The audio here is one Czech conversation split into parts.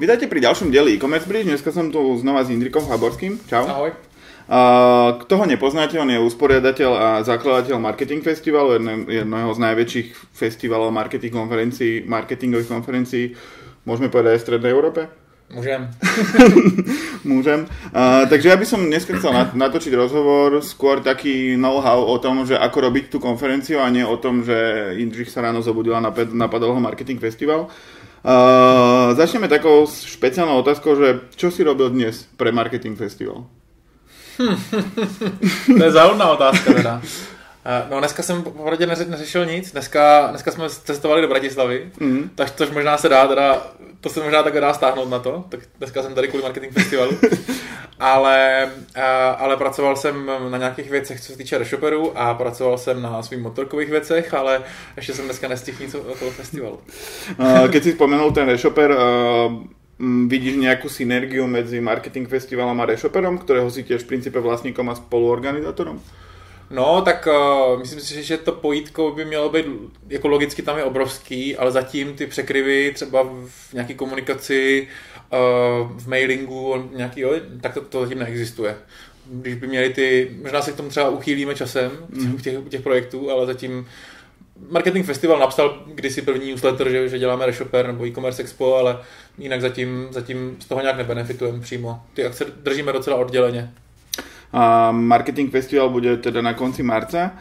Vítajte pri ďalšom dieli e-commerce bridge. Dneska som tu znova s Indrikom Faborským. Čau. Ahoj. Uh, kto ho nepoznáte, on je usporiadateľ a zakladateľ Marketing Festivalu, jedne, jedného z najväčších festivalov marketing konferencií, marketingových konferencií, môžeme povedať aj v Strednej Európe? Môžem. Môžem. Uh, takže ja by som dneska chcel natočiť rozhovor, skôr taký know-how o tom, že ako robiť tú konferenciu a nie o tom, že Indrich sa ráno zobudila a napadol ho Marketing Festival. Uh, začneme takou špeciálnou otázkou, že čo si robil dnes pre Marketing Festival? to je zaujímavá otázka teda. Eh, no dneska jsem popravdě neřešil nic, dneska, dneska jsme cestovali do Bratislavy, mm. tak tož možná se dá teda, to se možná takhle dá stáhnout na to, tak dneska jsem tady kvůli marketing festivalu, ale, eh, ale pracoval jsem na nějakých věcech, co se týče reshoperu a pracoval jsem na svých motorkových věcech, ale ještě jsem dneska nestihl nic o toho festivalu. Keď si vzpomenul ten reshoper, vidíš nějakou synergiu mezi marketing festivalem a reshoperom, kterého si těž v principe vlastníkom a spoluorganizátorom? No, tak uh, myslím si, že to pojítko by mělo být, jako logicky tam je obrovský, ale zatím ty překryvy třeba v nějaké komunikaci, uh, v mailingu, nějaký, jo, tak to, to zatím neexistuje. Když by měli ty, možná se k tomu třeba uchýlíme časem mm. u těch, těch projektů, ale zatím Marketing Festival napsal kdysi první newsletter, že, že děláme Reshopper nebo e-commerce expo, ale jinak zatím, zatím z toho nějak nebenefitujeme přímo. Ty akce držíme docela odděleně. Marketing festival bude teda na konci marca.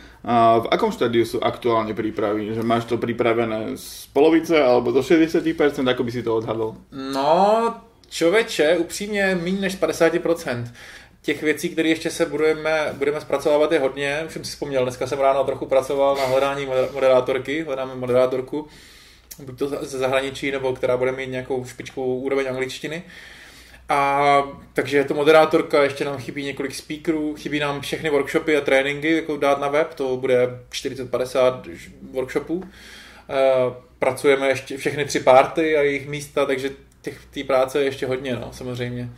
V akom štádiu sú aktuálne prípravy? Že máš to pripravené z polovice alebo do 60%? Ako by si to odhadol? No, čověče, upřímně méně než 50%. Těch věcí, které ještě se budeme, budeme zpracovávat je hodně. Už jsem si vzpomněl, dneska jsem ráno trochu pracoval na hledání moderátorky, hledáme moderátorku, buď to ze zahraničí, nebo která bude mít nějakou špičkovou úroveň angličtiny. Uh, a takže je to moderátorka, ještě nám chybí několik speakerů, chybí nám všechny workshopy a tréninky, jako dát na web, to bude 40-50 workshopů. E, pracujeme ještě všechny tři party a jejich místa, takže té práce je ještě hodně, no, samozřejmě.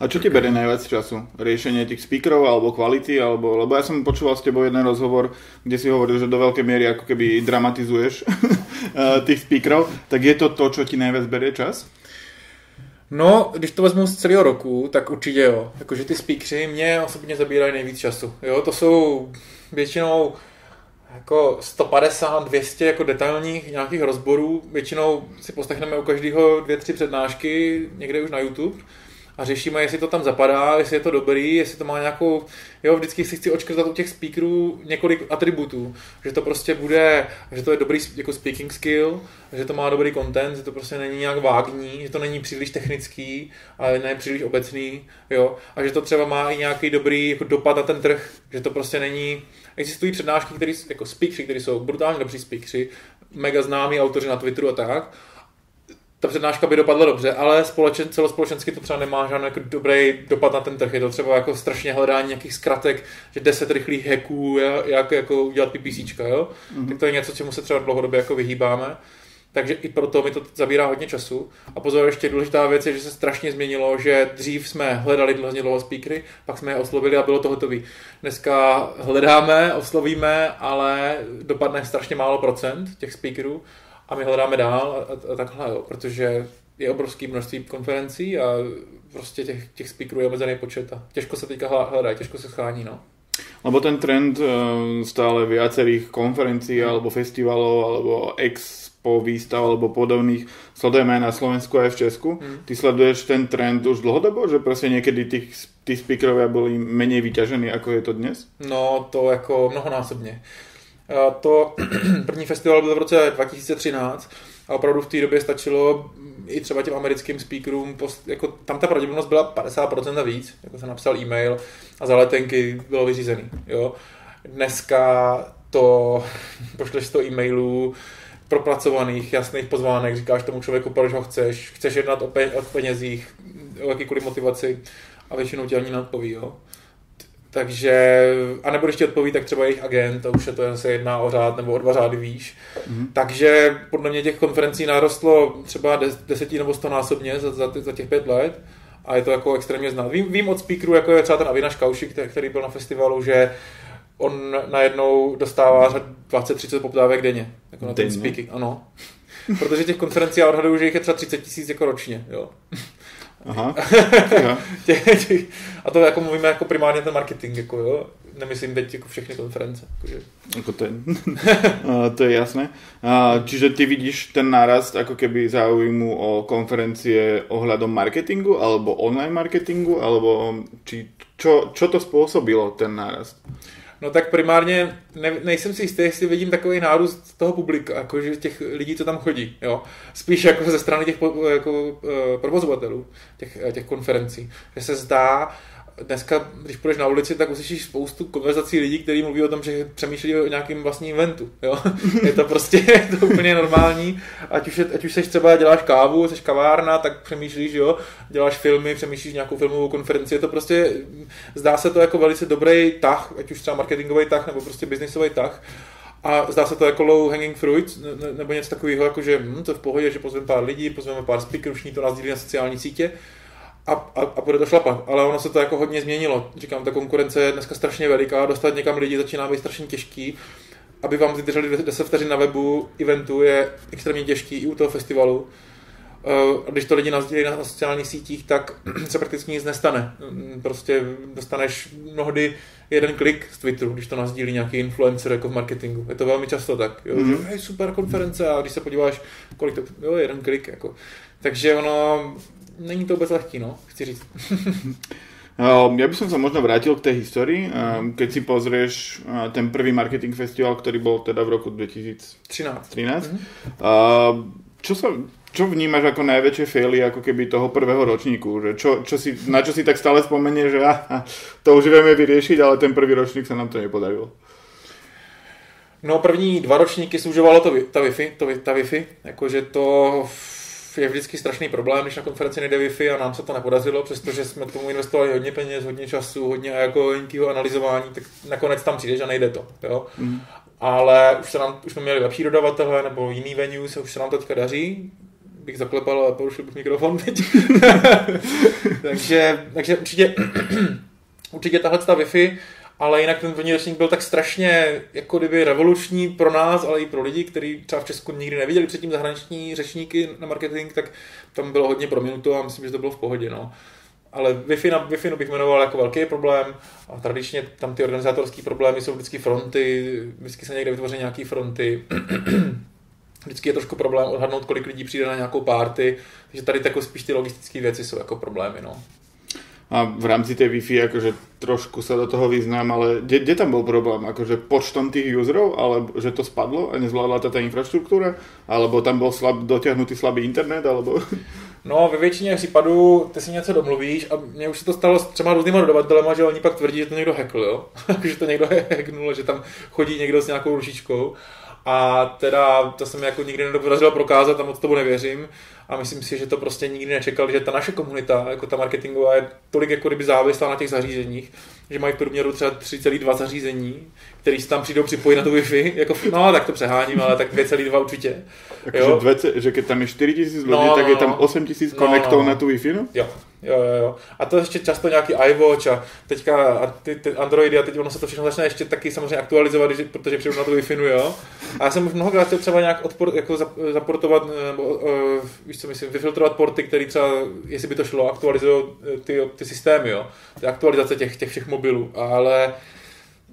A čo ti bere najviac času? Riešenie tých speakerov alebo kvality? Alebo, lebo ja som počúval s tebou jeden rozhovor, kde si hovoril, že do veľkej miery ako keby dramatizuješ tých speakerov. Tak je to to, čo ti najviac berie čas? No, když to vezmu z celého roku, tak určitě jo. Jakože ty speakery mě osobně zabírají nejvíc času. Jo, to jsou většinou jako 150, 200 jako detailních nějakých rozborů. Většinou si poslechneme u každého dvě, tři přednášky někde už na YouTube a řešíme, jestli to tam zapadá, jestli je to dobrý, jestli to má nějakou, jo, vždycky si chci očkrtat u těch speakerů několik atributů, že to prostě bude, že to je dobrý jako speaking skill, že to má dobrý content, že to prostě není nějak vágní, že to není příliš technický, ale ne příliš obecný, jo, a že to třeba má i nějaký dobrý jako dopad na ten trh, že to prostě není, existují přednášky, které jako speakery, které jsou brutálně dobří speakery, mega známí autoři na Twitteru a tak, ta přednáška by dopadla dobře, ale společen, celospolečensky to třeba nemá žádný jako dobrý dopad na ten trh. Je to třeba jako strašně hledání nějakých zkratek, že 10 rychlých hacků, jak jako udělat PPC, jo? Mm-hmm. Tak to je něco, čemu se třeba dlouhodobě jako vyhýbáme. Takže i proto mi to zabírá hodně času. A pozor, ještě důležitá věc je, že se strašně změnilo, že dřív jsme hledali hrozně dlouho speakery, pak jsme je oslovili a bylo to hotové. Dneska hledáme, oslovíme, ale dopadne strašně málo procent těch speakerů a my hledáme dál a, a takhle, jo, protože je obrovský množství konferencí a prostě těch, těch speakerů je omezený počet a těžko se teďka hledá, těžko se schání, no. Lebo ten trend uh, stále viacerých konferencií mm. alebo festivalov alebo expo výstav alebo podobných sledujeme aj na Slovensku a v Česku. Mm. Ty sleduješ ten trend už dlhodobo, že prostě někdy tých, tí speakerovia byli menej vyťažení, ako je to dnes? No, to jako mnohonásobně. To první festival byl v roce 2013 a opravdu v té době stačilo i třeba těm americkým speakerům, post, jako tam ta pravděpodobnost byla 50% a víc, jako jsem napsal e-mail a za letenky bylo vyřízený. Jo. Dneska to pošleš 100 e-mailů, propracovaných, jasných pozvánek, říkáš tomu člověku, proč ho chceš, chceš jednat o, pe- o penězích, o jakýkoliv motivaci a většinou tě ani neodpoví. Jo. Takže, a nebo když ti odpoví, tak třeba jejich agent, a už je to zase jedná o řád nebo o dva řády výš. Mm-hmm. Takže podle mě těch konferencí narostlo třeba desetí nebo stonásobně za, za, za těch pět let a je to jako extrémně znát. Vím, vím od speakerů, jako je třeba ten Avinaš Kaušik, který byl na festivalu, že on najednou dostává 20-30 poptávek denně, jako na ten speaking, ano. Protože těch konferencí já odhaduju, že jich je třeba 30 tisíc jako ročně, jo. Aha. A to jako mluvíme jako primárně ten marketing, jako jo. Nemyslím teď jako všechny konference. Jakože. Ako to je, A, to je jasné. A, čiže ty vidíš ten nárast ako keby záujmu o konferencie ohľadom marketingu alebo online marketingu, alebo či, čo, čo to spôsobilo ten nárast? No tak primárně ne, nejsem si jistý, jestli vidím takový nárůst toho publika, jakože těch lidí, co tam chodí. Jo? Spíš jako ze strany těch jako, eh, provozovatelů těch, eh, těch konferencí. Že se zdá, dneska, když půjdeš na ulici, tak uslyšíš spoustu konverzací lidí, kteří mluví o tom, že přemýšlí o nějakém vlastním eventu. Jo? Je to prostě je to úplně normální. Ať už, je, ať už seš třeba děláš kávu, jsi kavárna, tak přemýšlíš, jo, děláš filmy, přemýšlíš nějakou filmovou konferenci. Je to prostě, zdá se to jako velice dobrý tah, ať už třeba marketingový tah nebo prostě biznisový tah. A zdá se to jako low hanging fruit, ne- ne- nebo něco takového, jako že hm, to je v pohodě, že pozveme pár lidí, pozveme pár speakerů, všichni to nazdílí na sociální sítě a, a, a bude to šlapat. Ale ono se to jako hodně změnilo. Říkám, ta konkurence je dneska strašně veliká, dostat někam lidi začíná být strašně těžký. Aby vám vydrželi 10 vteřin na webu eventu je extrémně těžký i u toho festivalu. Eh, A když to lidi nazdílí na sociálních sítích, tak se prakticky nic nestane. Mm, Prostě dostaneš mnohdy jeden klik z Twitteru, když to nazdílí nějaký influencer jako v marketingu. Je to velmi často tak. Jo? Mhm. Mm-hmm. Hej, super konference a když se podíváš, kolik to, jo, jeden klik. Jako. Takže ono, není to vůbec lehký, no, chci říct. Ja by som sa možno vrátil k tej histórii. Um, keď si pozrieš uh, ten prvý marketing festival, ktorý bol teda v roku 2013. 13. Mm-hmm. Uh, čo, sa, čo vnímaš ako najväčšie faily ako keby toho prvého ročníku? Že čo, čo si, na čo si tak stále spomenie, že aha, to už vieme vyriešiť, ale ten prvý ročník sa nám to nepodarilo. No první dva ročníky služovalo to, ta Wi-Fi, to, ta Wi-Fi, jakože to je vždycky strašný problém, když na konferenci nejde Wi-Fi a nám se to nepodařilo, přestože jsme k tomu investovali hodně peněz, hodně času, hodně jako nějakého analyzování, tak nakonec tam přijdeš a nejde to. Jo? Mm. Ale už, se nám, už jsme měli lepší dodavatele nebo jiný venues a už se nám to teďka daří. Bych zaklepal a porušil bych mikrofon teď. takže, takže určitě, určitě tahle ta Wi-Fi ale jinak ten první ročník byl tak strašně jako kdyby revoluční pro nás, ale i pro lidi, kteří třeba v Česku nikdy neviděli předtím zahraniční řečníky na marketing, tak tam bylo hodně prominuto a myslím, že to bylo v pohodě. No. Ale Wi-Fi, na, Wi-Fi bych jmenoval jako velký problém a tradičně tam ty organizátorské problémy jsou vždycky fronty, vždycky se někde vytvoří nějaký fronty. Vždycky je trošku problém odhadnout, kolik lidí přijde na nějakou party, takže tady jako spíš ty logistické věci jsou jako problémy. No. A v rámci tej Wi-Fi akože trošku sa do toho vyznám, ale kde, tam bol problém? Akože počtom tých userov, alebo že to spadlo a nezvládla to tá infraštruktúra? Alebo tam bol slab, dotiahnutý slabý internet? Alebo... No, ve většině případů ty si něco domluvíš a mně už se to stalo s třema různýma dodavatelema, že oni pak tvrdí, že to někdo hackl, jo? že to někdo hacknul, že tam chodí někdo s nějakou rušičkou. A teda to se mi jako nikdy nedopodařilo prokázat a moc tomu nevěřím. A myslím si, že to prostě nikdy nečekali, že ta naše komunita, jako ta marketingová, je tolik jako kdyby závislá na těch zařízeních, že mají v průměru třeba 3,2 zařízení, který si tam přijdou připojit na tu Wi-Fi. Jako, no, tak to přeháním, ale tak 2,2 určitě. Akože dve, že keď tam je 4000 ľudí, No, tak no, je tam no. 8000 No, konektov no. na tu Wi-Fi, no? Jo, jo, jo, jo. A to ještě často nějaký iWatch a teďka a ty, ty Androidy a teď ono se to všechno začne ještě taky samozřejmě aktualizovat, když, protože přijdu na tu wi jo. A já jsem už mnohokrát chtěl třeba nějak odpor, jako zap- zaportovat, nebo, uh, víš co myslím, vyfiltrovat porty, které třeba, jestli by to šlo, aktualizují eh, ty, ty systémy, jo. Ty aktualizace těch, těch všech mobilů, ale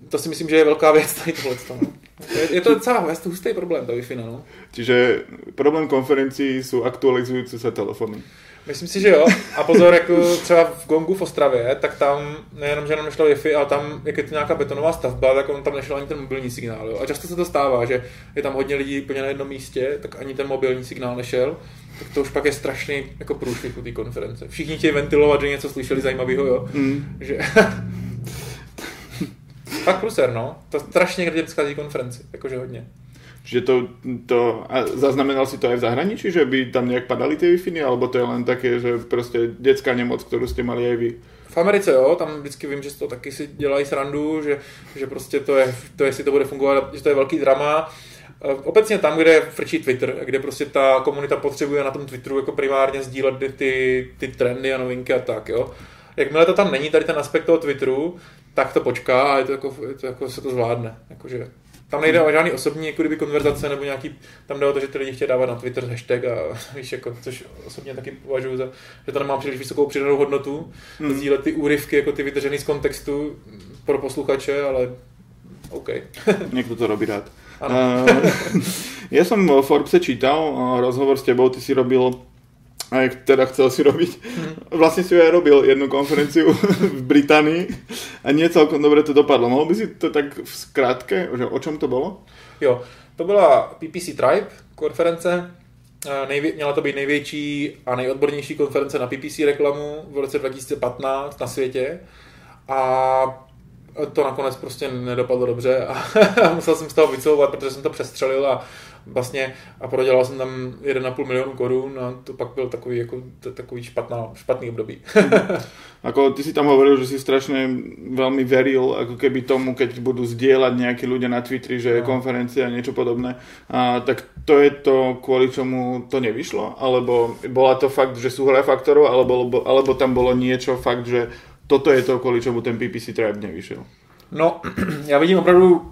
to si myslím, že je velká věc tady tohle. No. Je, je to docela to hustý problém, ta Wi-Fi, no. Čiže problém konferencií sú aktualizujúce sa telefóny. Myslím si, že jo. A pozor, jako třeba v Gongu v Ostravě, tak tam nejenom, že nám nešlo Wi-Fi, ale tam, jak je to nějaká betonová stavba, tak on tam nešel ani ten mobilní signál. Jo. A často se to stává, že je tam hodně lidí úplně na jednom místě, tak ani ten mobilní signál nešel. Tak to už pak je strašný jako průšvih u té konference. Všichni chtějí ventilovat, že něco slyšeli zajímavého, jo. Mm. Že... Fakt pruser, no. To strašně kdy té konferenci, jakože hodně. Čiže to, to a zaznamenal si to aj v zahraničí, že by tam nejak padali tie wi alebo to je len také, že prostě detská nemoc, ktorú ste mali aj vy? V Americe, jo, tam vždycky vím, že to taky si dělají srandu, že, že prostě to je, to jestli to bude fungovat, že to je velký drama. Eh, Obecně tam, kde frčí Twitter, kde prostě ta komunita potřebuje na tom Twitteru jako primárně sdílet ty, ty, ty trendy a novinky a tak, jo. Jakmile to tam není, tady ten aspekt toho Twitteru, tak to počká a je to jako, je to jako se to zvládne. Jakože tam nejde o žádný osobní jako kdyby konverzace nebo nějaký, tam jde o to, že ty lidi chtějí dávat na Twitter hashtag a víš, jako, což osobně taky považuji za, že to nemá příliš vysokou přidanou hodnotu, hmm. sdílet ty úryvky, jako ty vytržený z kontextu pro posluchače, ale OK. Někdo to robí rád. Ano. Uh, ja som v Forbese čítal uh, rozhovor s tebou, ty si robil aj teda chcel si robiť. Hmm. Vlastne si aj robil jednu konferenciu v Británii a nie celkom dobre to dopadlo. Mohl by si to tak v skrátke, že o čom to bylo? Jo, to byla PPC Tribe konference, Nejvě- měla to být největší a nejodbornější konference na PPC reklamu v roce 2015 na světě a to nakonec prostě nedopadlo dobře a musel jsem z toho vycouvat, protože jsem to přestřelil a vlastně a prodělal jsem tam 1,5 milionu korun a to pak byl takový, jako, takový špatná, špatný období. ako ty si tam hovoril, že si strašne veľmi veril, ako keby tomu, keď budú zdieľať nejakí ľudia na Twitteri, že je no. konferencia a niečo podobné. A, tak to je to, kvôli čomu to nevyšlo? Alebo bola to fakt, že sú hra faktorov, alebo, alebo tam bolo niečo fakt, že toto je to, kvůli čemu ten PPC Tribe nevyšel. No, já vidím opravdu,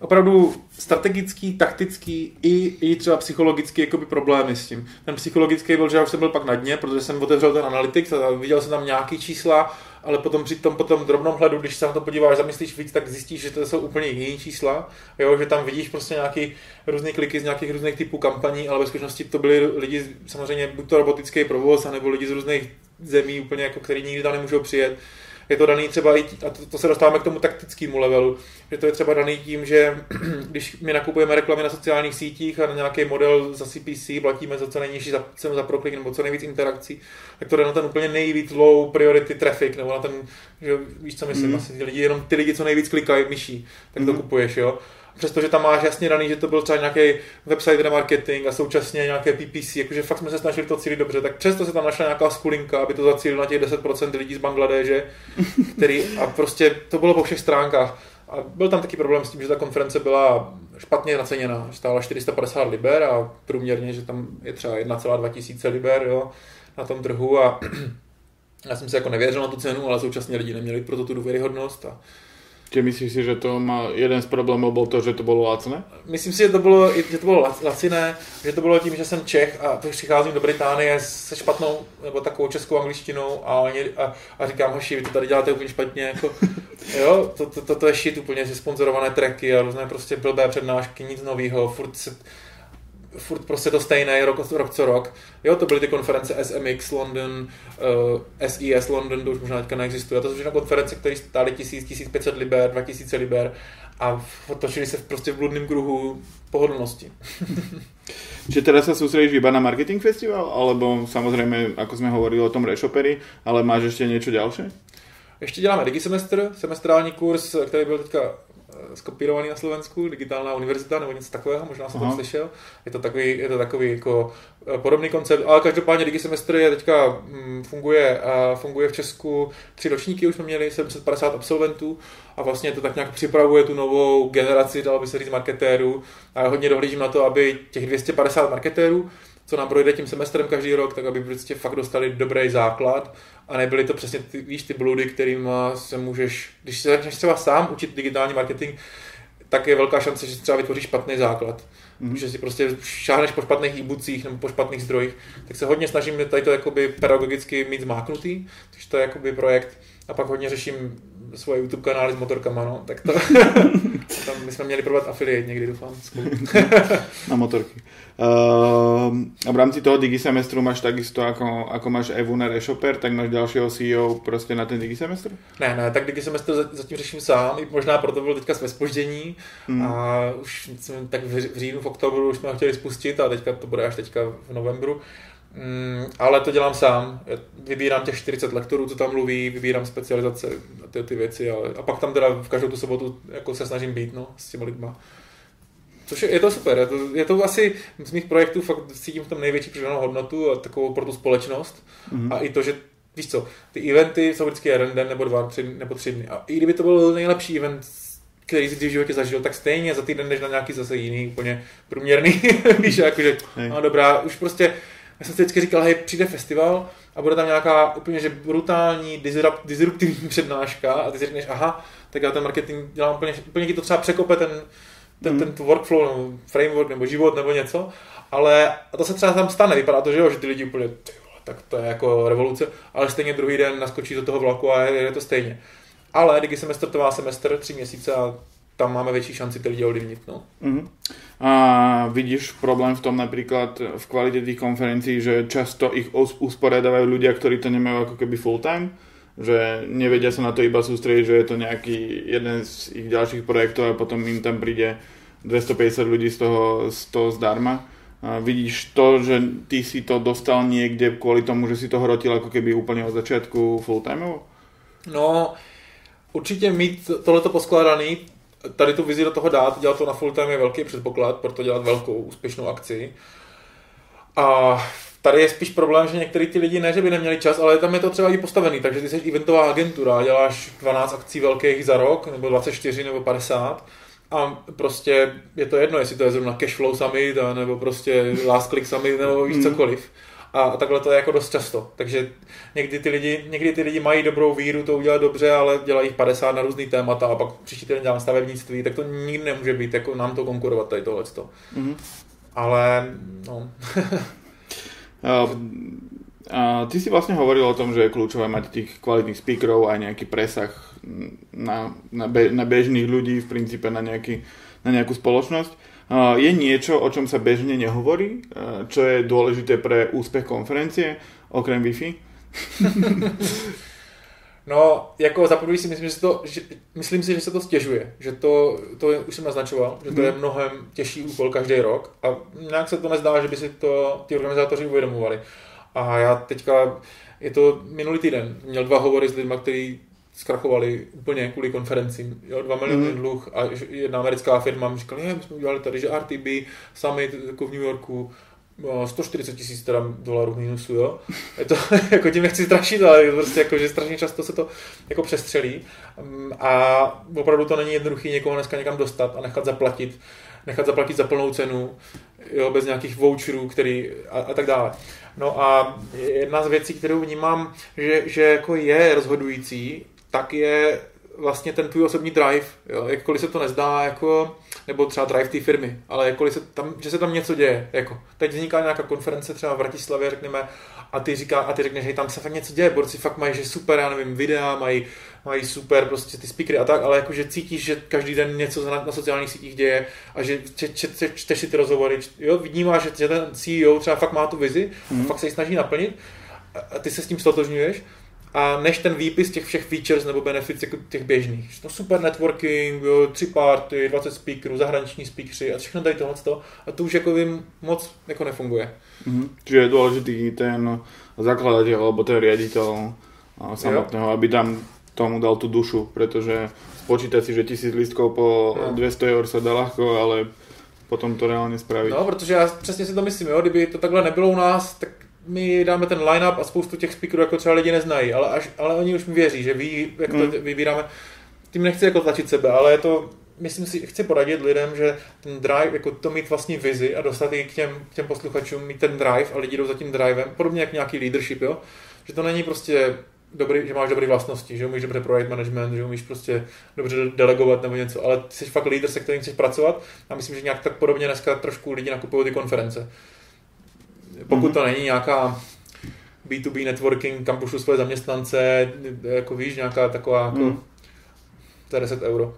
opravdu strategický, taktický i, i třeba psychologický jakoby problémy s tím. Ten psychologický byl, že já už jsem byl pak na dně, protože jsem otevřel ten Analytics a viděl jsem tam nějaký čísla, ale potom při tom potom drobnom hledu, když se na to podíváš, zamyslíš víc, tak zjistíš, že to jsou úplně jiné čísla, jo, že tam vidíš prostě nějaký různé kliky z nějakých různých typů kampaní, ale ve skutečnosti to byli lidi, samozřejmě buď to robotický provoz, anebo lidi z různých zemí, úplně jako, který nikdy tam nemůžou přijet. Je to daný třeba i, a to, to se dostáváme k tomu taktickému levelu, že to je třeba daný tím, že když my nakupujeme reklamy na sociálních sítích a na nějaký model za CPC, platíme za co nejnižší za, cenu za proklik nebo co nejvíc interakcí, tak to jde na ten úplně nejvíc low priority traffic, nebo na ten, že víš co myslím, mm. asi ty lidi, jenom ty lidi, co nejvíc klikají myší, tak mm. to kupuješ, jo přestože tam máš jasně daný, že to byl třeba nějaký website remarketing a současně nějaké PPC, jakože fakt jsme se snažili to cílit dobře, tak přesto se tam našla nějaká skulinka, aby to zacílil na těch 10% lidí z Bangladeže, který a prostě to bylo po všech stránkách. A byl tam taky problém s tím, že ta konference byla špatně naceněna, stála 450 liber a průměrně, že tam je třeba 1,2 tisíce liber jo, na tom trhu a já jsem si jako nevěřil na tu cenu, ale současně lidi neměli pro to tu důvěryhodnost a Či myslíš si, že to má, jeden z problémů byl to, že to bylo lacné? Myslím si, že to bylo, že to bylo laciné, že to bylo tím, že jsem Čech a přicházím do Británie se špatnou nebo takovou českou angličtinou a, a, a říkám, hoši, vy to tady děláte úplně špatně. Jako, jo, to, to, to, to, je shit úplně, že sponzorované tracky a různé prostě blbé přednášky, nic nového, furt se, furt prostě to stejné rok, rok co rok. Jo, to byly ty konference SMX London, uh, eh, SES London, to už možná teďka neexistuje. To jsou všechno konference, které stály 1000, 1500 liber, 2000 liber a točili se prostě v bludném kruhu pohodlnosti. Čiže teraz sa sústredíš iba na marketing festival, alebo samozrejme, ako sme hovorili o tom reshopery, ale máš ještě něco ďalšie? Ještě děláme digisemestr, semestrální kurz, který byl teďka skopírovaný na Slovensku, digitálna univerzita nebo něco takového, možná jsem to slyšel. Je to takový, je to takový jako eh, podobný koncept, ale každopádně Digisemestr je teďka mm, funguje, a funguje v Česku. Tři ročníky, už jsme měli 750 absolventů a vlastně to tak nějak připravuje tu novou generaci, dalo by se říct, marketérů. A hodně dohlížím na to, aby těch 250 marketérů, co nám projde tím semestrem každý rok, tak aby prostě fakt dostali dobrý základ a nebyly to přesně ty, víš, ty bludy, kterým se můžeš, když se začneš třeba sám učit digitální marketing, tak je velká šance, že si třeba vytvoříš špatný základ. Mm-hmm. Že si prostě šáhneš po špatných e nebo po špatných zdrojích. Tak se hodně snažím tady to jakoby pedagogicky mít zmáknutý, takže to je jakoby projekt. A pak hodně řeším svoje YouTube kanály s motorkama, no. Tak to, tam my jsme měli probat affiliate někdy, doufám. Na motorky. Uh, a v rámci toho digisemestru máš takisto, ako, ako máš Evu na Reshopper, tak máš dalšího CEO prostě na ten digisemestr? Ne, ne, tak digisemestr zatím řeším sám, i možná proto byl teďka své spoždění hmm. a už jsme tak v říjnu, v oktobru už jsme ho chtěli spustit a teďka to bude až teďka v novembru. Mm, ale to dělám sám. Vybírám těch 40 lektorů, co tam mluví, vybírám specializace a ty, ty věci. Ale, a pak tam teda v každou tu sobotu jako se snažím být no, s těmi lidma. Což je, je to super, je to, je to asi z mých projektů fakt cítím v tom největší přidanou hodnotu a takovou pro tu společnost. Mm-hmm. A i to, že víš co, ty eventy jsou vždycky jeden den nebo dva, tři, nebo tři dny. A i kdyby to byl nejlepší event, který jsi v životě zažil, tak stejně za týden jdeš na nějaký zase jiný, úplně průměrný, víš, jakože, no dobrá, už prostě já jsem si vždycky říkal, hej, přijde festival a bude tam nějaká úplně že brutální, disruptivní přednáška a ty si řekneš, aha, tak já ten marketing dělám úplně, úplně ti to třeba překope ten, ten, mm. ten, ten workflow, nebo framework, nebo život, nebo něco, ale a to se třeba tam stane, vypadá to, že jo, že ty lidi úplně, ty vole, tak to je jako revoluce, ale stejně druhý den naskočí do toho vlaku a je, je to stejně. Ale když semestr to má semestr, tři měsíce a tam máme větší šanci ty lidi ovlivnit. No. Mm-hmm. A vidíš problém v tom například v kvalitě těch konferencí, že často ich usporiadajú ľudia, ktorí to nemajú ako keby full time? Že nevedia sa na to iba sústrediť, že je to nejaký jeden z ich ďalších projektov a potom im tam príde 250 ľudí z toho, z toho zdarma. A vidíš to, že ty si to dostal niekde kvôli tomu, že si to hrotil ako keby úplne od začiatku full time? No, určitě mít tohleto poskládaný, tady tu vizi do toho dát, dělat to na full time je velký předpoklad, proto dělat velkou úspěšnou akci. A tady je spíš problém, že některý ty lidi ne, že by neměli čas, ale tam je to třeba i postavený, takže ty jsi eventová agentura, děláš 12 akcí velkých za rok, nebo 24 nebo 50 a prostě je to jedno, jestli to je zrovna Cashflow Summit, nebo prostě Last Click Summit, nebo víš hmm. cokoliv. A takhle to je jako dost často. Takže někdy ty lidi, někdy ty lidi mají dobrou víru to udělat dobře, ale dělají 50 na různý témata a pak příští týden dělám stavebnictví, tak to nikdy nemůže být, jako nám to konkurovat tady tohle. Mm-hmm. Ale no. A ty si vlastne hovoril o tom, že je kľúčové mať tých kvalitných speakerov aj nejaký presah na, na, be, na bežných ľudí, v princípe na, nejaký, na nejakú spoločnosť. Je niečo, o čom sa bežne nehovorí, čo je dôležité pre úspech konferencie, okrem Wi-Fi? No, jako za prvý si myslím, že, to, že, myslím si, že se to stěžuje, že to, to je, už jsem naznačoval, že to je mhm. mnohem těžší úkol každý rok a nějak se to nezdá, že by si to ty organizátoři uvědomovali. A já teďka, je to minulý týden, měl dva hovory s lidmi, kteří zkrachovali úplně kvůli konferencím. Jo, 2 miliony mm. dluh a jedna americká firma mi říkala, my jsme udělali tady, že RTB summit jako v New Yorku, 140 no, tisíc teda dolarů minusu, jo. Je to, jako tím nechci strašit, ale prostě jako, že strašně často se to jako přestřelí mm, a opravdu to není jednoduchý někoho dneska někam dostat a nechat zaplatit, nechat zaplatit za plnou cenu, jo, bez nějakých voucherů, který a, a tak dále. No a jedna z věcí, kterou vnímám, že, že jako je rozhodující, tak je vlastně ten tvůj osobní drive, jo, jakkoliv se to nezdá, jako, nebo třeba drive té firmy, ale jakkoliv se tam, že se tam něco děje, jako, teď vzniká nějaká konference třeba v Bratislavě, řekneme, a ty, říká, a ty řekneš, že tam se fakt něco děje, borci fakt mají, že super, já nevím, videa, mají, mají super prostě ty speakery a tak, ale jakože cítíš, že každý den něco na, na sociálních sítích děje a že čteš si ty rozhovory, jo, vnímáš, že, že ten CEO třeba fakt má tu vizi, mm. a fakt se ji snaží naplnit a ty se s tím stotožňuješ a než ten výpis těch všech features nebo benefits jako těch běžných. To super networking, jo, tři party, 20 speakerů, zahraniční speakery a všechno tady tohle a to už jako vím moc jako nefunguje. Mm-hmm. Čiže je důležitý ten zakladatel alebo ten riaditel samotného, aby tam tomu dal tu dušu, protože spočítat si, že tisíc listkov po no. 200 eur se dá ľahko, ale potom to reálně spraví. No, protože já přesně si to myslím, jo, kdyby to takhle nebylo u nás, tak my dáme ten line-up a spoustu těch speakerů jako třeba lidi neznají, ale, až, ale oni už mi věří, že ví, jak to mm. vybíráme. Tím nechci jako tlačit sebe, ale je to, myslím si, chci poradit lidem, že ten drive, jako to mít vlastní vizi a dostat i k těm, k těm posluchačům, mít ten drive a lidi jdou za tím drivem, podobně jak nějaký leadership, jo? že to není prostě dobrý, že máš dobré vlastnosti, že umíš dobře projekt management, že umíš prostě dobře delegovat nebo něco, ale ty jsi fakt lídr, se kterým chceš pracovat a myslím, že nějak tak podobně dneska trošku lidi nakupují ty konference pokud to není nějaká B2B networking, kam pošlu svoje zaměstnance, jako víš, nějaká taková jako, mm. je 10 euro.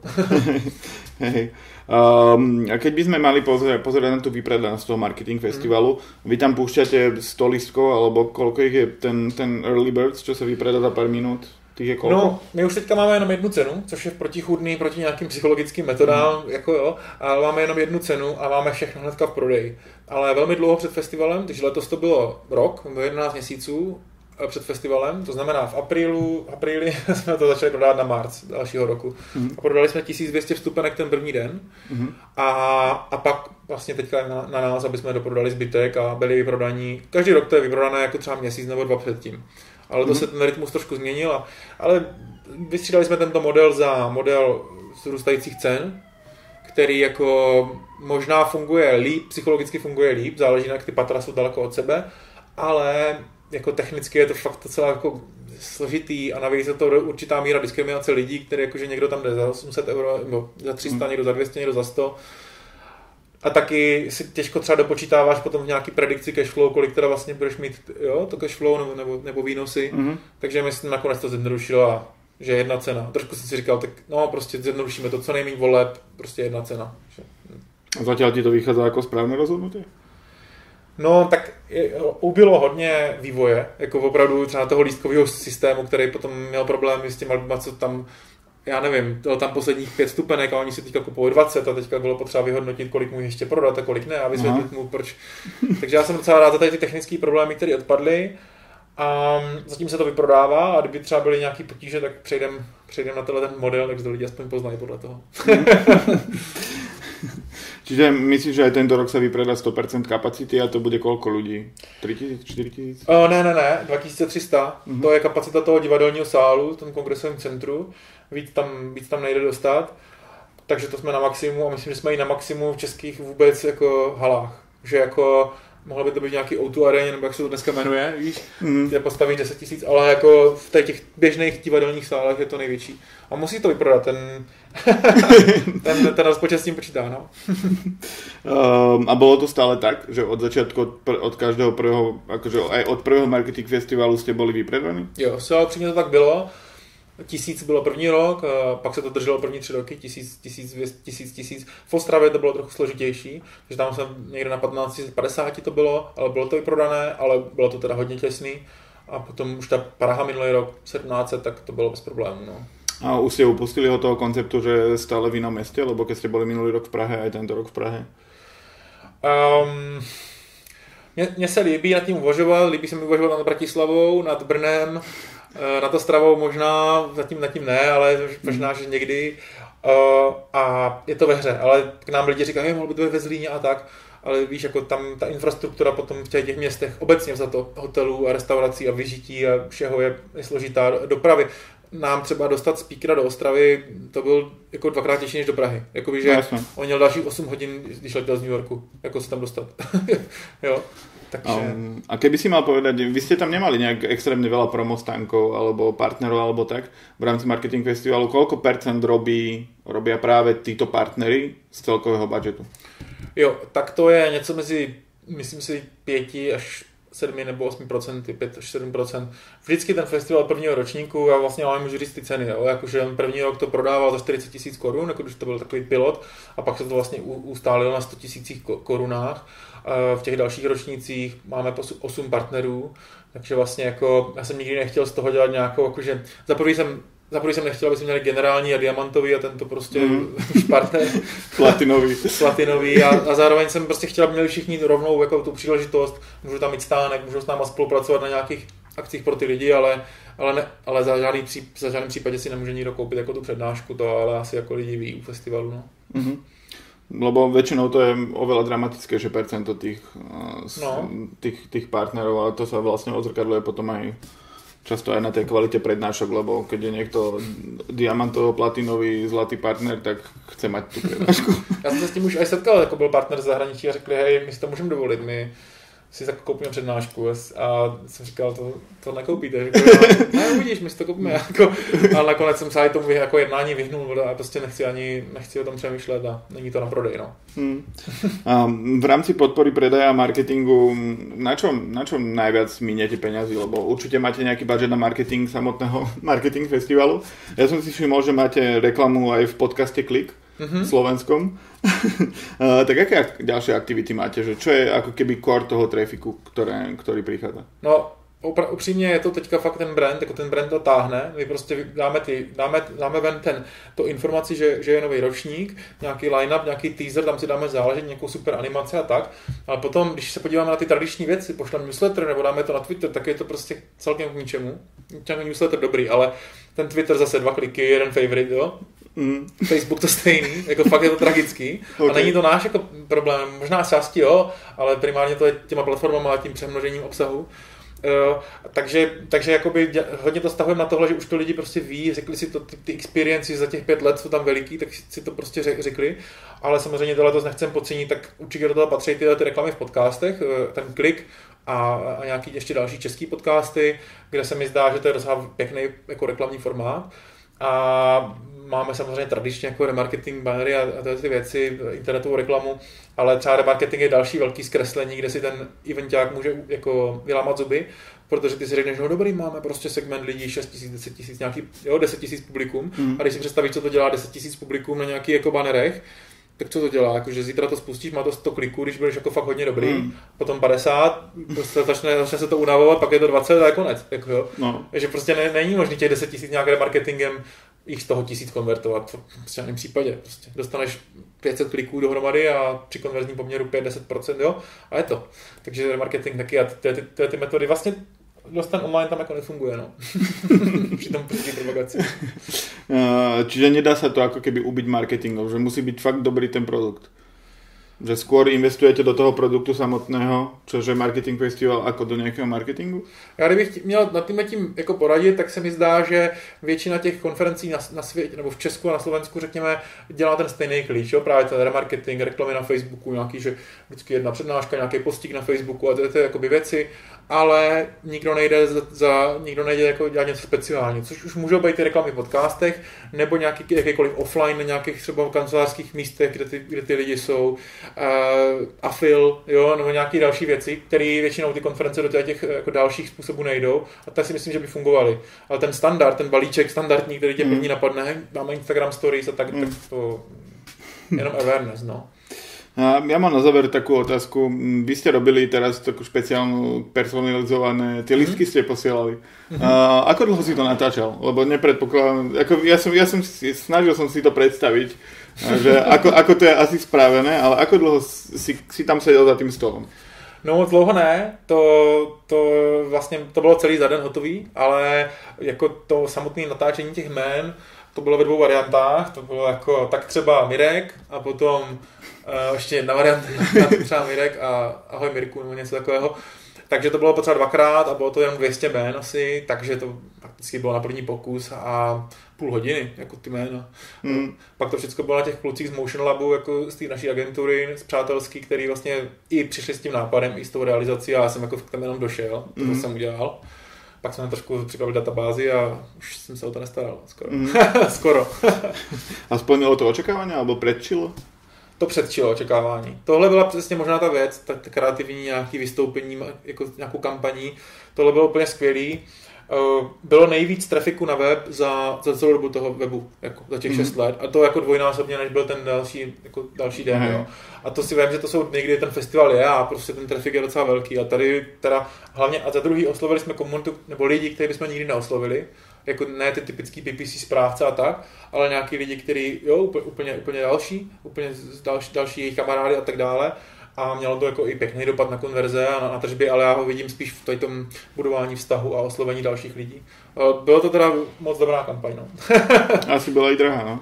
hey. Um, a keď by sme mali pozerať, pozerať na tú vypredanosť toho marketing festivalu, mm. vy tam púšťate 100 listkov, alebo koľko ich je ten, ten early birds, čo sa vypredá za pár minút? Je No, my už teďka máme jenom jednu cenu, což je protichůdný proti nějakým psychologickým metodám, mm. jako jo, ale máme jenom jednu cenu a máme všechno hnedka v prodeji. Ale velmi dlouho před festivalem, takže letos to bylo rok, bylo 11 měsíců eh, před festivalem, to znamená v aprílu, apríli jsme to začali prodávat na marc dalšího roku. Mm. A prodali jsme 1200 vstupenek ten první den mm. a, a pak vlastně teďka na, na nás, aby jsme doprodali zbytek a byli vyprodaní, každý rok to je vyprodané jako třeba měsíc nebo dva předtím ale to mm. se ten rytmus trošku změnil. A, ale vystřídali jsme tento model za model zrůstajících cen, který jako možná funguje líp, psychologicky funguje líp, záleží na jak ty patra jsou daleko od sebe, ale jako technicky je to fakt docela jako složitý a navíc je to určitá míra diskriminace lidí, které jakože někdo tam jde za 800 euro, nebo za 300, hmm. někdo za 200, někdo za 100. A taky si těžko třeba dopočítáváš potom v nějaký predikci cashflow, kolik teda vlastně budeš mít jo, to cashflow nebo, nebo, nebo výnosy. Mm-hmm. Takže myslím, nakonec to zjednodušilo že jedna cena. Trošku jsem si říkal, tak no prostě zjednodušíme to, co nejméně voleb, prostě jedna cena. A zatím ti to vychází jako správné rozhodnutí? No, tak ubylo hodně vývoje, jako opravdu třeba toho lístkového systému, který potom měl problémy s těma lidma, co tam, já nevím, bylo tam posledních pět stupenek a oni si teďka kupovali 20 a teďka bylo potřeba vyhodnotit, kolik mu ještě prodat a kolik ne a vysvětlit mu proč. Takže já jsem docela rád za tady ty technické problémy, které odpadly a zatím se to vyprodává a kdyby třeba byly nějaký potíže, tak přejdem, přejdem na tenhle ten model, tak to lidi aspoň poznají podle toho. Čiže myslíš, že aj tento rok sa vypredá 100% kapacity a to bude koľko ľudí? 3000, 4000? Uh, ne, ne, ne, 2300. Mm-hmm. To je kapacita toho divadelního sálu v tom kongresovém centru. Víc tam, víc tam nejde dostat. Takže to jsme na maximum a myslím, že jsme i na maximum v českých vůbec jako halách. Že jako mohlo by to být nějaký o aréně, nebo jak se to dneska jmenuje, víš, mm. kde postavíš 10 tisíc, ale jako v těch běžných divadelních sálech je to největší. A musí to vyprodat, ten, ten, ten rozpočet s tím počítá, no. um, a bylo to stále tak, že od začátku, od, pr- od každého prvého, jakože aj od prvého marketing festivalu jste byli vypredaní? Jo, se ale to tak bylo tisíc bylo první rok, pak se to drželo první tři roky, tisíc, tisíc, tisíc, tisíc. V Ostravě to bylo trochu složitější, takže tam jsem někde na 1550 to bylo, ale bylo to i prodané, ale bylo to teda hodně těsný. A potom už ta Praha minulý rok 17, tak to bylo bez problémů. No. A už jste upustili ho toho konceptu, že stále v jiném městě, lebo když jste byli minulý rok v Prahe a tento rok v Prahe? Um, mně se líbí nad tím uvažovat, líbí se mi uvažovat nad Bratislavou, nad Brnem, na to stravou možná, zatím nad tím ne, ale možná, že někdy. Uh, a je to ve hře, ale k nám lidi říkají, mohl by to být ve Zlíně a tak, ale víš, jako tam ta infrastruktura potom v těch městech obecně za to hotelů a restaurací a vyžití a všeho je, je složitá dopravy. Nám třeba dostat speakera do Ostravy, to byl jako dvakrát těžší než do Prahy. Jakoby, že no, on měl další 8 hodin, když letěl z New Yorku, jako se tam dostat. jo. Takže... Um, a keby si mal povedať, vy ste tam nemali nejak extrémne veľa promostánkov alebo partnerov alebo tak v rámci marketing festivalu, koľko percent robí, robia práve títo partnery z celkového budžetu? Jo, tak to je něco mezi, myslím si, 5 až 7 nebo 8 5 až 7% Vždycky ten festival prvního ročníku, já vlastně mám můžu říct ty ceny, jo? jakože první rok to prodával za 40 tisíc korun, jako když to byl takový pilot, a pak se to vlastně ustálilo na 100 tisících korunách v těch dalších ročnících máme 8 partnerů, takže vlastně jako, já jsem nikdy nechtěl z toho dělat nějakou, jakože, za prvý jsem za prvý jsem nechtěl, aby jsme měli generální a diamantový a tento prostě mm. partner. Platinový. Platinový a, a, zároveň jsem prostě chtěl, aby měli všichni rovnou jako tu příležitost, můžu tam mít stánek, můžu s náma spolupracovat na nějakých akcích pro ty lidi, ale, ale, ne, ale za, žádný pří, za žádným případě si nemůže nikdo koupit jako tu přednášku, to ale asi jako lidi ví u festivalu. No. Mm-hmm. Lebo väčšinou to je oveľa dramatickejšie percento tých, eh, no. tých, tých partnerov, ale to sa vlastne odzrkadluje potom aj často aj na tej kvalite prednášok, lebo keď je niekto diamantovo, platinový, zlatý partner, tak chce mať tu prednášku. Já jsem se s tím už aj setkal, jako byl partner z zahraničí a řekli, hej, my si to můžeme dovolit, my si tak koupíme přednášku a jsem říkal, to, to nekoupíte. Jako, ne, uvidíš, my si to koupíme. Jako, ale nakonec jsem se tomu jako jednání vyhnul a prostě nechci ani nechci o tom přemýšlet a není to na prodej. No. Hmm. A v rámci podpory predaja a marketingu, na čom, na čom najviac miniete peniazy? Lebo určite máte nejaký budget na marketing samotného marketing festivalu. Ja som si všimol, že máte reklamu aj v podcaste Klik mm-hmm. slovenskom. uh, tak aké ďalšie aktivity máte? Že čo je ako keby core toho trafiku, ktoré, ktorý prichádza? No, upřímně je to teďka fakt ten brand, jako ten brand to táhne, my prostě dáme, ty, dáme, dáme ven ten, to informaci, že, že je nový ročník, nějaký line-up, nějaký teaser, tam si dáme záležet, nějakou super animaci a tak, ale potom, když se podíváme na ty tradiční věci, pošleme newsletter nebo dáme to na Twitter, tak je to prostě celkem k ničemu. Ten newsletter dobrý, ale ten Twitter zase dva kliky, jeden favorite, jo, Mm. Facebook to stejný, jako fakt je to tragický. Okay. A není to náš jako problém, možná části jo, ale primárně to je těma platformama a tím přemnožením obsahu. Uh, takže, takže jakoby hodně to stahujeme na tohle, že už to lidi prostě ví, řekli si to, ty, ty experiences za těch pět let jsou tam veliký, tak si to prostě řekli, ale samozřejmě tohle to nechcem podcenit, tak určitě do toho patří tyhle ty reklamy v podcastech, eh, ten klik a, a nějaký ještě další český podcasty, kde se mi zdá, že to je docela pěkný jako reklamní formát. A máme samozřejmě tradičně jako remarketing, bannery a, a tyhle ty věci, internetovou reklamu, ale třeba remarketing je další velký zkreslení, kde si ten eventák může jako vylámat zuby, protože ty si řekneš, no dobrý, máme prostě segment lidí 6 tisíc, 10 tisíc, nějaký, jo, 10 tisíc publikum, mm. a když si představíš, co to dělá 10 tisíc publikum na nějaký jako bannerech, tak co to dělá? Jako, že zítra to spustíš, má to 100 kliků, když budeš jako fakt hodně dobrý, mm. potom 50, prostě začne, začne se to unavovat, pak je to 20 a je konec. Jako, jo. No. Že prostě ne, není možné těch 10 tisíc nějak remarketingem jich z toho tisíc konvertovat v žádném případě. Prostě dostaneš 500 kliků dohromady a při konverzním poměru 5-10%, jo, a je to. Takže remarketing taky a ty, ty, ty, ty metody vlastně dost ten online tam jako nefunguje, no. Při tom propagaci. Uh, čiže nedá se to jako keby ubiť marketingom, že musí být fakt dobrý ten produkt. Že skôr investujete do toho produktu samotného, což je marketing festival, jako do nějakého marketingu? Já kdybych měl nad tím tím jako poradit, tak se mi zdá, že většina těch konferencí na, na světě, nebo v Česku a na Slovensku, řekněme, dělá ten stejný klíč, jo? právě ten remarketing, reklamy na Facebooku, nějaký, že vždycky jedna přednáška, nějaký postík na Facebooku a to je jakoby věci ale nikdo nejde za, za nikdo nejde jako dělat něco speciálního, což už můžou být ty reklamy v podcastech, nebo nějaký, jakýkoliv offline na nějakých třeba kancelářských místech, kde ty, kde ty lidi jsou, uh, afil, jo, nebo nějaké další věci, které většinou ty konference do těch jako dalších způsobů nejdou a tak si myslím, že by fungovaly. Ale ten standard, ten balíček standardní, který tě mm. první napadne, máme Instagram stories a tak, mm. tak to jenom awareness, no. Ja mám na záver takú otázku. Vy ste robili teraz takú špeciálnu personalizované, tie listky mhm. ste posielali. Mm-hmm. A, ako dlho si to natáčal? Lebo nepredpokladám, ako ja som, ja som si, snažil som si to predstaviť, že ako, ako to je asi spravené, ale ako dlho si, si tam sedel za tým stolom? No moc dlouho ne, to, to vlastně, to bylo celý za den hotový, ale jako to samotné natáčení těch jmén, to bylo ve dvou variantách, to bylo jako tak třeba Mirek a potom uh, ještě jedna varianta, třeba Mirek a ahoj Mirku nebo něco takového. Takže to bylo potřeba dvakrát a bylo to jenom 200 jmén asi, takže to prakticky bylo na první pokus a půl hodiny, jako ty jména. Hmm. Pak to všechno bylo na těch klucích z Motion Labu, jako z té naší agentury, z přátelský, který vlastně i přišli s tím nápadem, i s tou realizací a já jsem jako tam jenom došel, to hmm. jsem udělal. Pak jsme trošku připravili databázi a už jsem se o to nestaral. Skoro. Mm. Skoro. a splnilo to očekávání, nebo předčilo? To předčilo očekávání. Tohle byla přesně možná ta věc, ta, ta kreativní nějaký vystoupení, jako nějakou kampaní. Tohle bylo úplně skvělý. Eh, bylo nejvíc trafiku na web za, za celou dobu toho webu, jako za těch mm. 6 let. A to jako dvojnásobně, než byl ten další, jako další den. Mm. Jo. A to si vím, že to jsou někdy ten festival je a prostě ten trafik je docela velký. A tady teda hlavně, a za druhý oslovili jsme komunitu, nebo lidi, kteří bychom nikdy neoslovili, jako ne ty typický PPC správce a tak, ale nějaký lidi, kteří, jo, úplně, úplně další, úplně další, další jejich kamarády a tak dále a mělo to jako i pěkný dopad na konverze a na, na tržby, ale já ho vidím spíš v tom budování vztahu a oslovení dalších lidí. Bylo to teda moc dobrá kampaň. No. Asi byla i drahá, no.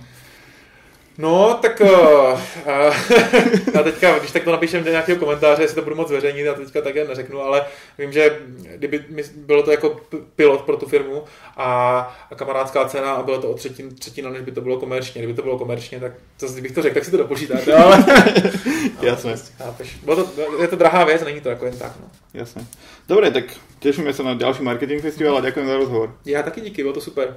No, tak uh, a teďka, když tak to napíšem do nějakého komentáře, jestli to budu moc zveřejnit, já to teďka také neřeknu, ale vím, že kdyby bylo to jako pilot pro tu firmu a, a kamarádská cena a bylo to o třetin, třetina, než by to bylo komerčně. Kdyby to bylo komerčně, tak to, kdybych to řekl, tak si to dopočítáte, ale... Jasné. Bylo to, je to drahá věc, není to jako jen tak, no. Jasné. Dobre, tak těšíme se na další marketing festival a děkujeme za rozhovor. Já taky díky, bylo to super.